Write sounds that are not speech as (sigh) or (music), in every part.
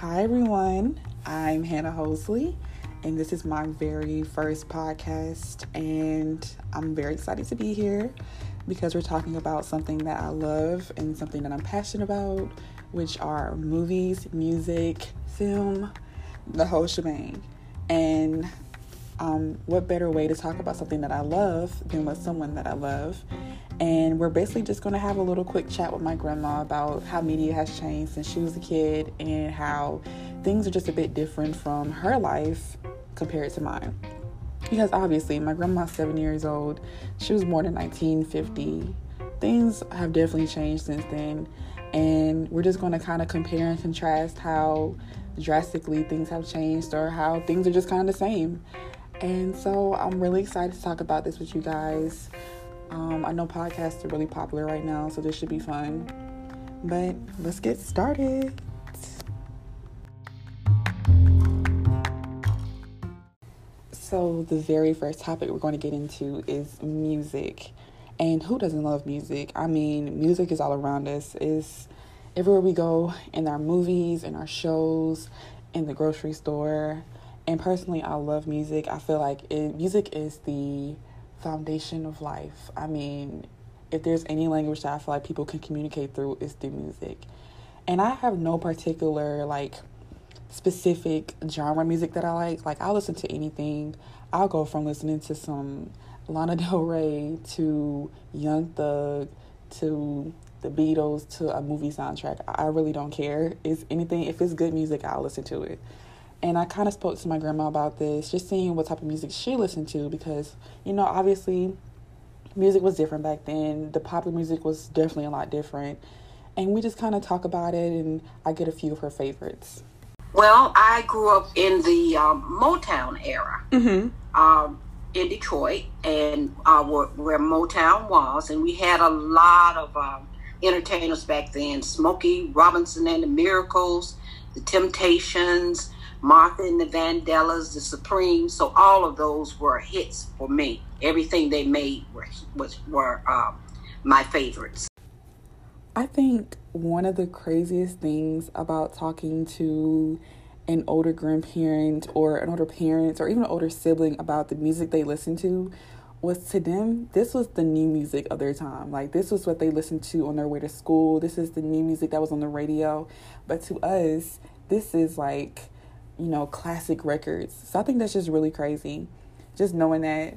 Hi, everyone. I'm Hannah Hosley, and this is my very first podcast. And I'm very excited to be here because we're talking about something that I love and something that I'm passionate about, which are movies, music, film, the whole shebang. And um, what better way to talk about something that I love than with someone that I love? And we're basically just going to have a little quick chat with my grandma about how media has changed since she was a kid and how things are just a bit different from her life compared to mine. Because obviously, my grandma's seven years old. She was born in 1950. Things have definitely changed since then. And we're just going to kind of compare and contrast how drastically things have changed or how things are just kind of the same. And so I'm really excited to talk about this with you guys. Um, I know podcasts are really popular right now, so this should be fun. But let's get started. So, the very first topic we're going to get into is music. And who doesn't love music? I mean, music is all around us. Is everywhere we go in our movies, in our shows, in the grocery store. And personally, I love music. I feel like it, music is the foundation of life. I mean, if there's any language that I feel like people can communicate through, it's through music. And I have no particular like specific genre music that I like. Like I'll listen to anything. I'll go from listening to some Lana Del Rey to Young Thug to the Beatles to a movie soundtrack. I really don't care. It's anything if it's good music, I'll listen to it. And I kind of spoke to my grandma about this, just seeing what type of music she listened to because, you know, obviously music was different back then. The popular music was definitely a lot different. And we just kind of talk about it, and I get a few of her favorites. Well, I grew up in the um, Motown era Mm-hmm. um, in Detroit, and uh, where, where Motown was, and we had a lot of um, entertainers back then: Smokey Robinson and the Miracles, the Temptations, Martha and the Vandellas, the Supremes. So all of those were hits for me. Everything they made were was were um, my favorites. I think one of the craziest things about talking to an older grandparent or an older parent or even an older sibling about the music they listen to was to them this was the new music of their time like this was what they listened to on their way to school this is the new music that was on the radio but to us this is like you know classic records so i think that's just really crazy just knowing that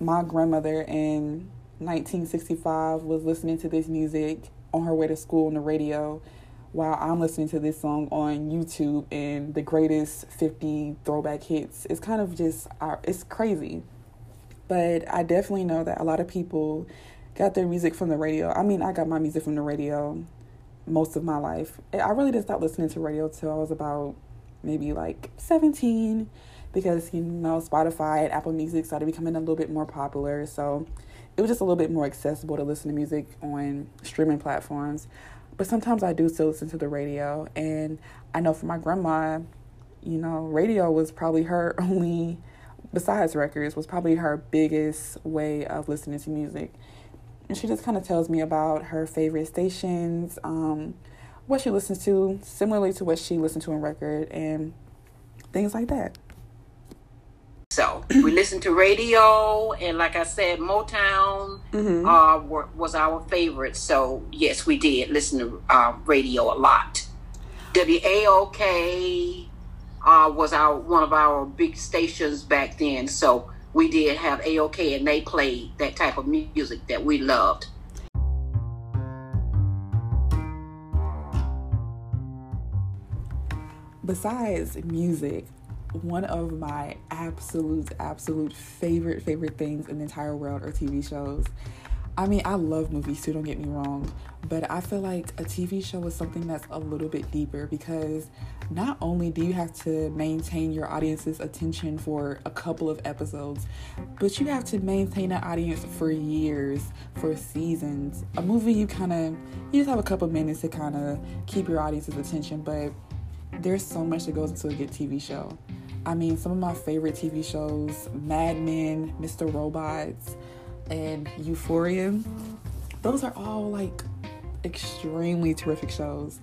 my grandmother in 1965 was listening to this music on her way to school on the radio while I'm listening to this song on YouTube and the greatest 50 throwback hits. It's kind of just, it's crazy. But I definitely know that a lot of people got their music from the radio. I mean, I got my music from the radio most of my life. I really didn't stop listening to radio till I was about maybe like 17 because, you know, Spotify and Apple Music started becoming a little bit more popular. So it was just a little bit more accessible to listen to music on streaming platforms. But sometimes I do still listen to the radio. And I know for my grandma, you know, radio was probably her (laughs) only, besides records, was probably her biggest way of listening to music. And she just kind of tells me about her favorite stations, um, what she listens to, similarly to what she listened to on record, and things like that. So we listened to radio, and like I said, Motown Mm-hmm. uh, were, was our favorite. So yes, we did listen to uh, radio a lot. WAOK uh, was our one of our big stations back then. So we did have AOK, and they played that type of music that we loved. Besides music, one of my absolute, absolute favorite, favorite things in the entire world are TV shows. I mean, I love movies too, don't get me wrong, but I feel like a TV show is something that's a little bit deeper because not only do you have to maintain your audience's attention for a couple of episodes, but you have to maintain that audience for years, for seasons. A movie, you kind of, you just have a couple minutes to kind of keep your audience's attention, but there's so much that goes into a good TV show. I mean, some of my favorite TV shows Mad Men, Mr. Robots, and Euphoria. Those are all like extremely terrific shows.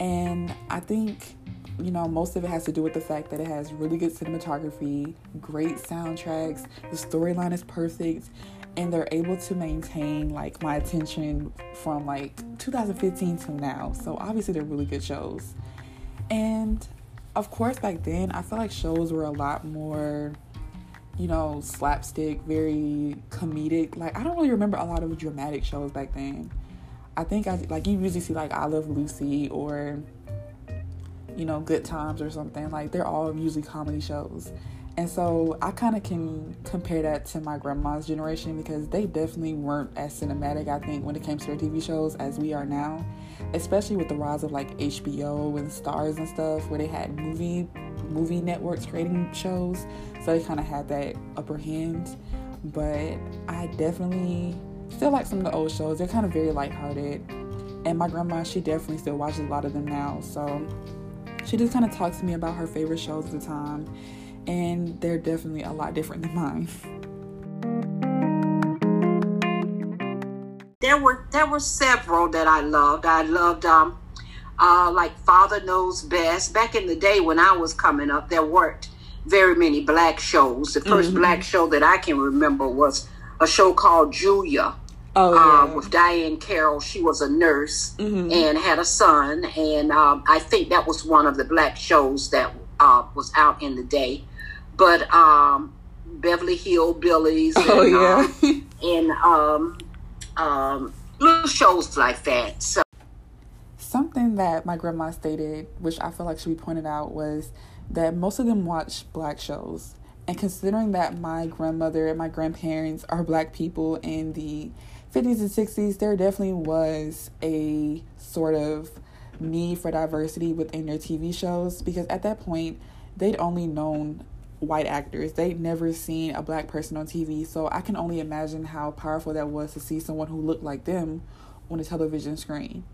And I think you know, most of it has to do with the fact that it has really good cinematography, great soundtracks, the storyline is perfect, and they're able to maintain like my attention from like 2015 to now. So obviously they're really good shows. And of course back then I feel like shows were a lot more you know, slapstick, very comedic. Like I don't really remember a lot of dramatic shows back then. I think I like you usually see like I Love Lucy or you know, Good Times or something. Like they're all usually comedy shows. And so I kind of can compare that to my grandma's generation because they definitely weren't as cinematic, I think, when it came to their TV shows as we are now, especially with the rise of like HBO and Starz and stuff, where they had movie movie networks creating shows. So they kind of had that upper hand. But I definitely still like some of the old shows. They're kind of very lighthearted. And my grandma, she definitely still watches a lot of them now. So she just kind of talks to me about her favorite shows at the time and they're definitely a lot different than mine. There were there were several that I loved. I loved um uh like Father Knows Best. Back in the day when I was coming up, there weren't very many black shows. The 1st mm-hmm. black show that I can remember was a show called Julia. Oh, uh, yeah. with Diahann Carroll. She was a nurse mm-hmm. and had a son, and um, I think that was one of the black shows that uh, was out in the day but um, Beverly Hillbillies. Oh and, yeah, um, and um, um, little shows like that. So something that my grandma stated, which I feel like should be pointed out, was that most of them watch black shows. And considering that my grandmother and my grandparents are black people in the 50s and 60s, there definitely was a sort of need for diversity within their TV shows because at that point, they'd only known white actors. They'd never seen a black person on TV, so I can only imagine how powerful that was to see someone who looked like them on a television screen.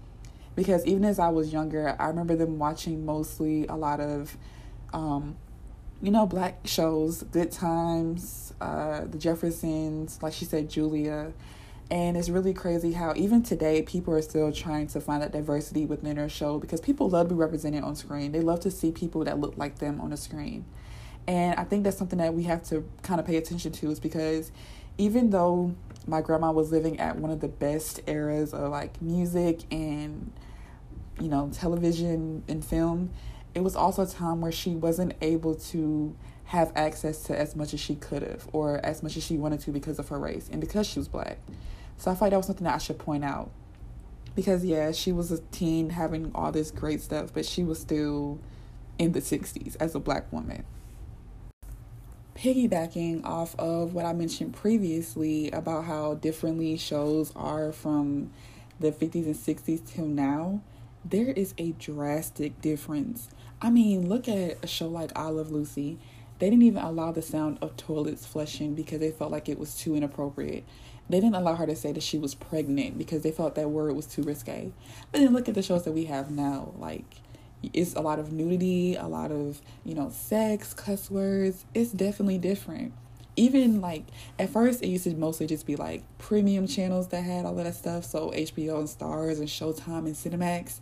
Because even as I was younger, I remember them watching mostly a lot of, um, you know, black shows, Good Times, uh, The Jeffersons, like she said, Julia. And it's really crazy how even today people are still trying to find that diversity within their show because people love to be represented on screen. They love to see people that look like them on the screen. And I think that's something that we have to kind of pay attention to is because even though my grandma was living at one of the best eras of like music and you know television and film it was also a time where she wasn't able to have access to as much as she could have or as much as she wanted to because of her race and because she was black. So i thought that was something that i should point out because yeah she was a teen having all this great stuff but she was still in the 60s as a black woman piggybacking off of what I mentioned previously about how differently shows are from the 50s and 60s till now, there is a drastic difference. I mean, look at a show like I Love Lucy. They didn't even allow the sound of toilets flushing because they felt like it was too inappropriate. They didn't allow her to say that she was pregnant because they felt that word was too risque. But then look at the shows that we have now, like it's a lot of nudity, a lot of, you know, sex, cuss words. It's definitely different. Even like at first, it used to mostly just be like premium channels that had all of that stuff. So HBO and Starz and Showtime and Cinemax.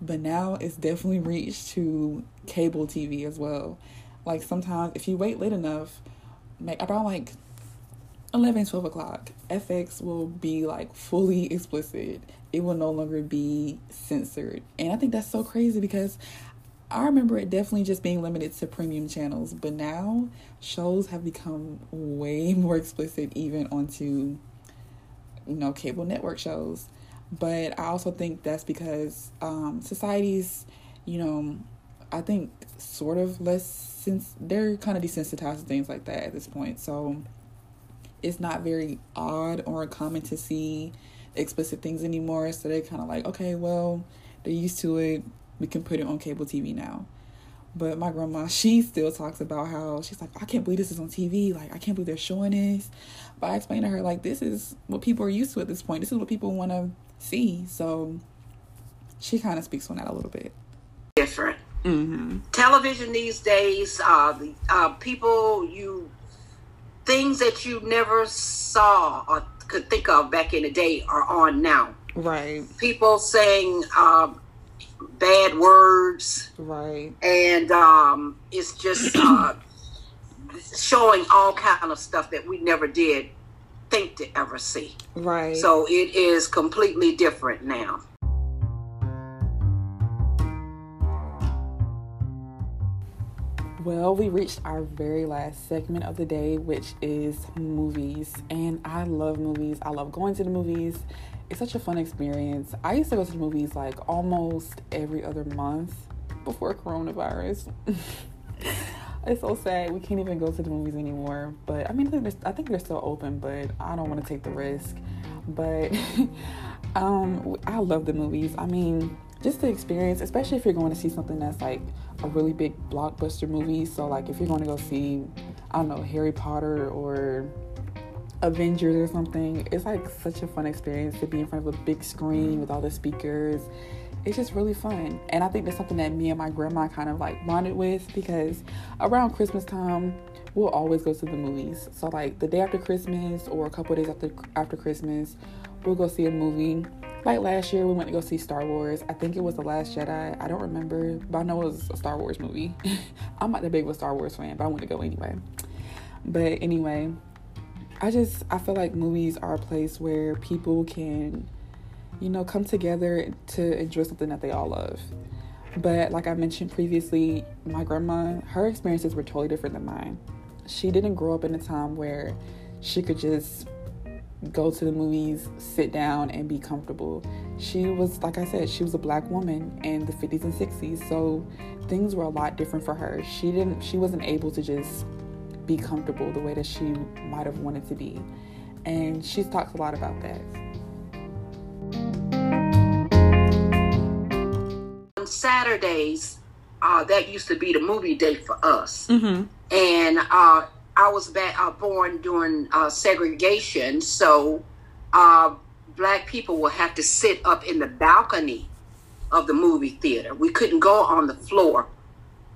But now it's definitely reached to cable TV as well. Like sometimes, if you wait late enough, like around like 11, 12 o'clock, FX will be like fully explicit it will no longer be censored. And I think that's so crazy because I remember it definitely just being limited to premium channels, but now shows have become way (laughs) more explicit even onto you know cable network shows. But I also think that's because um, societies, you know, I think sort of less since they're kind of desensitized to things like that at this point. So it's not very odd or uncommon to see explicit things anymore. So they're kind of like, okay, well, they're used to it. We can put it on cable TV now. But my grandma, (laughs) she still talks about how she's like, I can't believe this is on TV. Like, I can't believe they're showing this. But I explained to her, like, this is what people are used to at this point. This is what people want to see. So she kind of speaks on that a little bit. Different. Mm-hmm. Television these days, uh, the uh, people, you, things that you never saw or could think of back in the day are on now. Right. People saying, um, bad words. Right. And um, it's just uh, (clears throat) showing all kind of stuff that we never did think to ever see. Right. So it is completely different now. Well, we reached our very last segment of the day, which is movies. And I love movies. I love going to the movies. It's such a fun experience. I used to go to the movies like almost every other month before coronavirus. (laughs) it's so sad. We can't even go to the movies anymore. But I mean, I think, they're still open, but I don't want to take the risk. But (laughs) um, I love the movies. I mean, just the experience, especially if you're going to see something that's like a really big blockbuster movie. So, like, if you're going to go see, I don't know, Harry Potter or Avengers or something, it's like such a fun experience to be in front of a big screen with all the speakers. It's just really fun. And I think that's something that me and my grandma kind of like bonded with because around Christmas time, we'll always go to the movies. So, like, the day after Christmas or a couple days after, after Christmas, we'll go see a movie like last year, we went to go see Star Wars. I think it was The Last Jedi. I don't remember, but I know it was a Star Wars movie. (laughs) I'm not the big Star Wars fan, but I want to go anyway. But anyway, I just I feel like movies are a place where people can, you know, come together to enjoy something that they all love. But like I mentioned previously, my grandma, her experiences were totally different than mine. She didn't grow up in a time where she could just go to the movies, sit down, and be comfortable. She was, like I said, she was a black woman in the 50s and 60s, so things were a lot different for her. She didn't, she wasn't able to just be comfortable the way that she might have wanted to be, and she's talked a lot about that. On Saturdays, uh, that used to be the movie day for us, mm-hmm. And uh, I was back, uh, born during uh, segregation, so uh, black people would have to sit up in the balcony of the movie theater. We couldn't go on the floor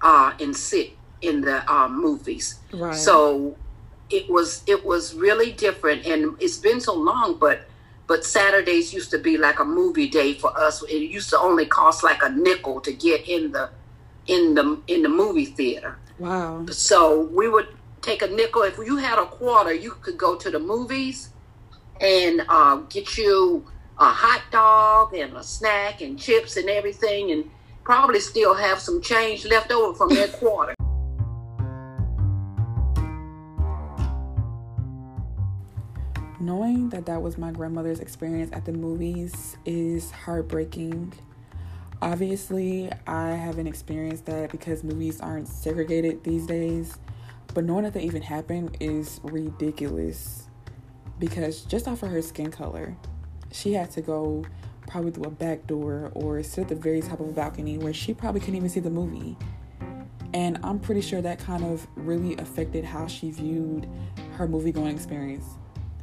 uh, and sit in the uh, movies. Right. So it was it was really different, and it's been so long, but but Saturdays used to be like a movie day for us. It used to only cost like a nickel to get in the in the in the movie theater. Wow. So we would take a nickel. If you had a quarter, you could go to the movies and uh, get you a hot dog and a snack and chips and everything, and probably still have some change left over from that (laughs) quarter. Knowing that that was my grandmother's experience at the movies is heartbreaking. Obviously, I haven't experienced that because movies aren't segregated these days. But knowing that that even happened is ridiculous because just off of her skin color, she had to go probably through a back door or sit at the very top of a balcony where she probably couldn't even see the movie. And I'm pretty sure that kind of really affected how she viewed her movie going experience.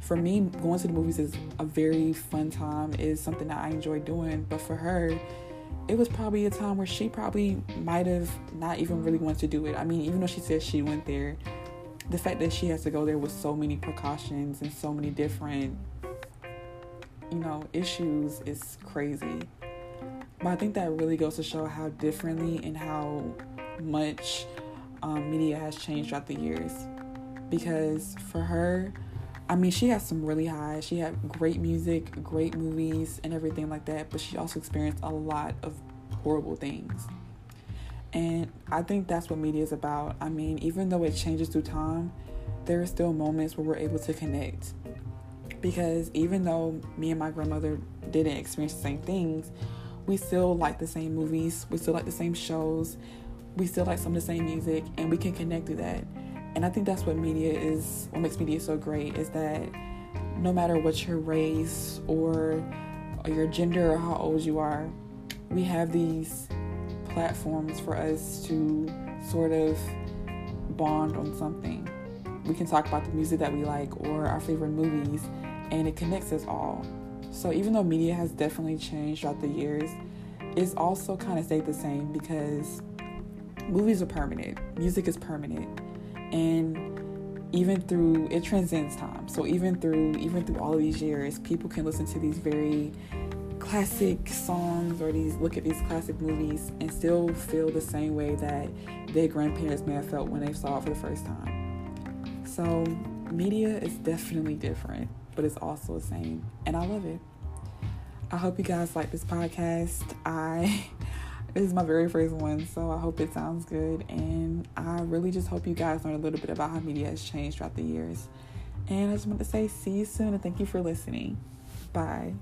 For me, going to the movies is a very fun time, is something that I enjoy doing. But for her, it was probably a time where she probably might have not even really wanted to do it. I mean, even though she said she went there, the fact that she has to go there with so many precautions and so many different, you know, issues is crazy. But I think that really goes to show how differently and how much um, media has changed throughout the years. Because for her, I mean, she has some really high. She had great music, great movies, and everything like that. But she also experienced a lot of horrible things. And I think that's what media is about. I mean, even though it changes through time, there are still moments where we're able to connect. Because even though me and my grandmother didn't experience the same things, we still like the same movies, we still like the same shows, we still like some of the same music, and we can connect through that. And I think that's what media is, what makes media so great is that no matter what your race or, or your gender or how old you are, we have these platforms for us to sort of bond on something. We can talk about the music that we like or our favorite movies, and it connects us all. So even though media has definitely changed throughout the years, it's also kind of stayed the same because movies are permanent, music is permanent and even through it transcends time so even through even through all of these years people can listen to these very classic songs or these look at these classic movies and still feel the same way that their grandparents may have felt when they saw it for the first time. So, media is definitely different, but it's also the same, and I love it. I hope you guys like this podcast. I (laughs) this is my very first one, so I hope it sounds good, and I really just hope you guys learn a little bit about how media has changed throughout the years. And I just want to say, see you soon, and thank you for listening. Bye.